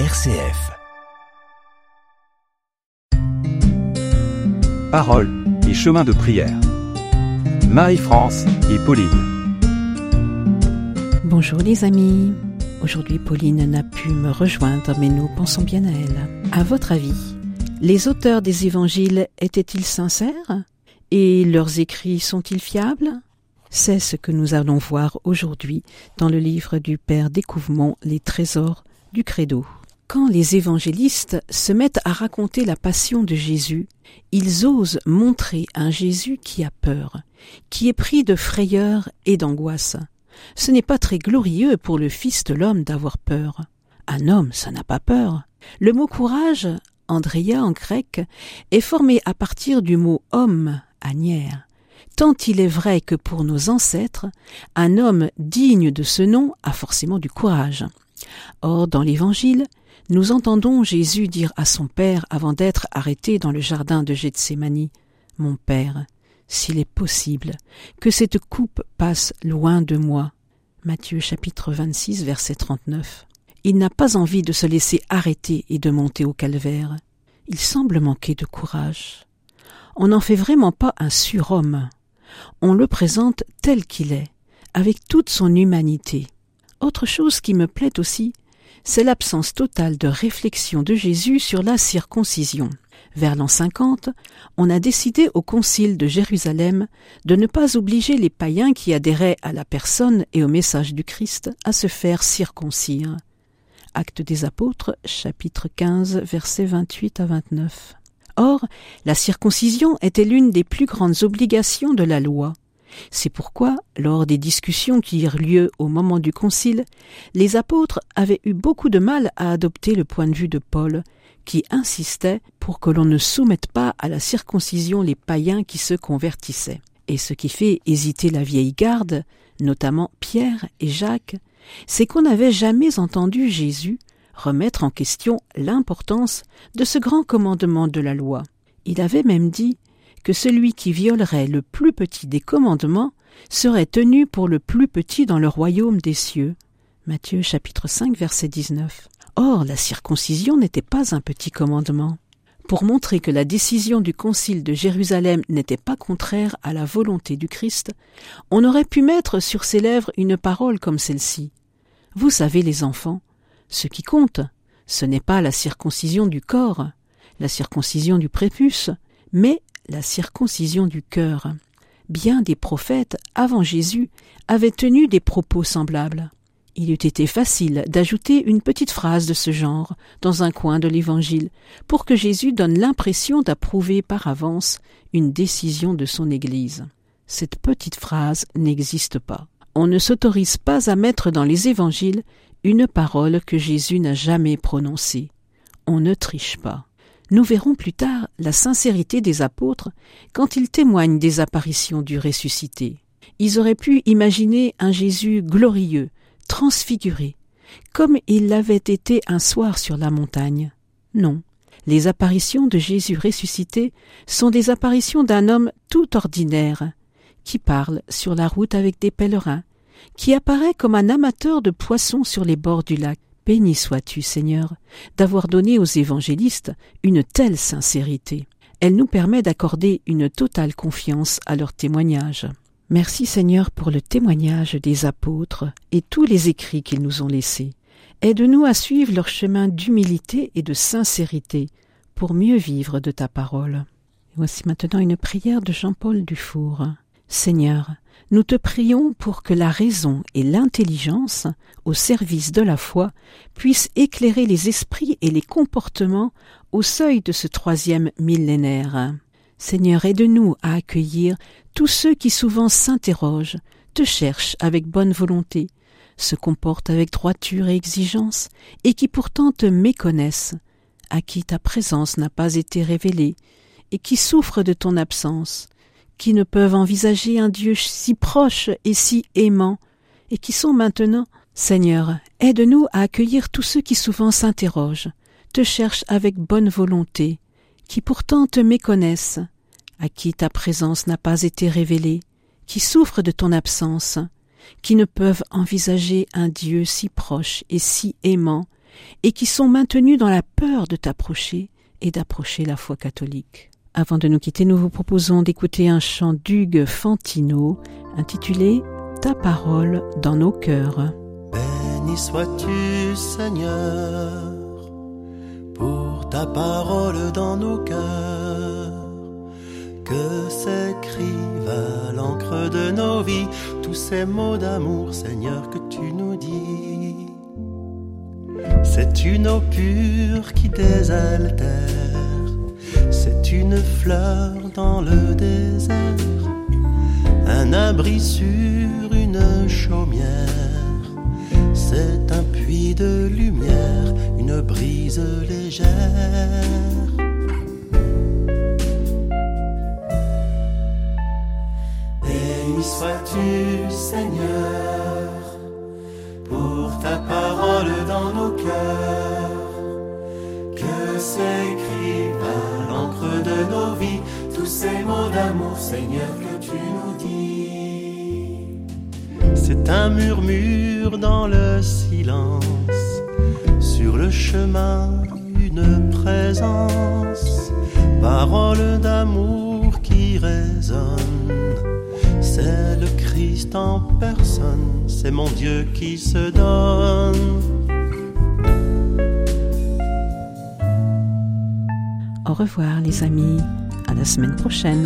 RCF. Parole et chemin de prière. Marie-France et Pauline. Bonjour les amis. Aujourd'hui Pauline n'a pu me rejoindre mais nous pensons bien à elle. À votre avis, les auteurs des évangiles étaient-ils sincères? Et leurs écrits sont-ils fiables? C'est ce que nous allons voir aujourd'hui dans le livre du Père Découvrement Les trésors du Credo. Quand les évangélistes se mettent à raconter la passion de Jésus, ils osent montrer un Jésus qui a peur, qui est pris de frayeur et d'angoisse. Ce n'est pas très glorieux pour le Fils de l'homme d'avoir peur. Un homme, ça n'a pas peur. Le mot courage, Andrea en grec, est formé à partir du mot homme, anière. Tant il est vrai que pour nos ancêtres, un homme digne de ce nom a forcément du courage. Or, dans l'Évangile, nous entendons Jésus dire à son Père avant d'être arrêté dans le jardin de Gethsémani Mon Père, s'il est possible, que cette coupe passe loin de moi. Matthieu chapitre 26 verset 39. Il n'a pas envie de se laisser arrêter et de monter au calvaire. Il semble manquer de courage. On n'en fait vraiment pas un surhomme. On le présente tel qu'il est, avec toute son humanité. Autre chose qui me plaît aussi, c'est l'absence totale de réflexion de Jésus sur la circoncision. Vers l'an 50, on a décidé au concile de Jérusalem de ne pas obliger les païens qui adhéraient à la personne et au message du Christ à se faire circoncire. Actes des Apôtres, chapitre 15, versets 28 à 29. Or, la circoncision était l'une des plus grandes obligations de la loi. C'est pourquoi, lors des discussions qui eurent lieu au moment du concile, les apôtres avaient eu beaucoup de mal à adopter le point de vue de Paul, qui insistait pour que l'on ne soumette pas à la circoncision les païens qui se convertissaient. Et ce qui fait hésiter la vieille garde, notamment Pierre et Jacques, c'est qu'on n'avait jamais entendu Jésus remettre en question l'importance de ce grand commandement de la loi. Il avait même dit que celui qui violerait le plus petit des commandements serait tenu pour le plus petit dans le royaume des cieux. Matthieu chapitre 5 verset 19. Or, la circoncision n'était pas un petit commandement. Pour montrer que la décision du concile de Jérusalem n'était pas contraire à la volonté du Christ, on aurait pu mettre sur ses lèvres une parole comme celle-ci. Vous savez, les enfants, ce qui compte, ce n'est pas la circoncision du corps, la circoncision du prépuce, mais la circoncision du cœur. Bien des prophètes avant Jésus avaient tenu des propos semblables. Il eût été facile d'ajouter une petite phrase de ce genre dans un coin de l'Évangile pour que Jésus donne l'impression d'approuver par avance une décision de son Église. Cette petite phrase n'existe pas. On ne s'autorise pas à mettre dans les Évangiles une parole que Jésus n'a jamais prononcée. On ne triche pas. Nous verrons plus tard la sincérité des apôtres quand ils témoignent des apparitions du ressuscité. Ils auraient pu imaginer un Jésus glorieux, transfiguré, comme il l'avait été un soir sur la montagne. Non, les apparitions de Jésus ressuscité sont des apparitions d'un homme tout ordinaire, qui parle sur la route avec des pèlerins, qui apparaît comme un amateur de poissons sur les bords du lac, Béni sois-tu, Seigneur, d'avoir donné aux évangélistes une telle sincérité. Elle nous permet d'accorder une totale confiance à leur témoignage. Merci Seigneur pour le témoignage des apôtres et tous les écrits qu'ils nous ont laissés. Aide-nous à suivre leur chemin d'humilité et de sincérité pour mieux vivre de ta parole. Voici maintenant une prière de Jean-Paul Dufour. Seigneur, nous te prions pour que la raison et l'intelligence, au service de la foi, puissent éclairer les esprits et les comportements au seuil de ce troisième millénaire. Seigneur, aide-nous à accueillir tous ceux qui souvent s'interrogent, te cherchent avec bonne volonté, se comportent avec droiture et exigence, et qui pourtant te méconnaissent, à qui ta présence n'a pas été révélée, et qui souffrent de ton absence, qui ne peuvent envisager un Dieu si proche et si aimant, et qui sont maintenant Seigneur, aide-nous à accueillir tous ceux qui souvent s'interrogent, te cherchent avec bonne volonté, qui pourtant te méconnaissent, à qui ta présence n'a pas été révélée, qui souffrent de ton absence, qui ne peuvent envisager un Dieu si proche et si aimant, et qui sont maintenus dans la peur de t'approcher et d'approcher la foi catholique. Avant de nous quitter, nous vous proposons d'écouter un chant d'Hugues Fantino intitulé Ta parole dans nos cœurs. Béni sois-tu, Seigneur, pour ta parole dans nos cœurs, que s'écrivent à l'encre de nos vies tous ces mots d'amour, Seigneur, que tu nous dis. C'est une eau pure qui désaltère, c'est une fleur dans le désert, un abri sur une chaumière, c'est un puits de lumière, une brise légère. D'amour, Seigneur, que tu nous dis. C'est un murmure dans le silence, sur le chemin, une présence, parole d'amour qui résonne. C'est le Christ en personne, c'est mon Dieu qui se donne. Au revoir les amis, la semaine prochaine.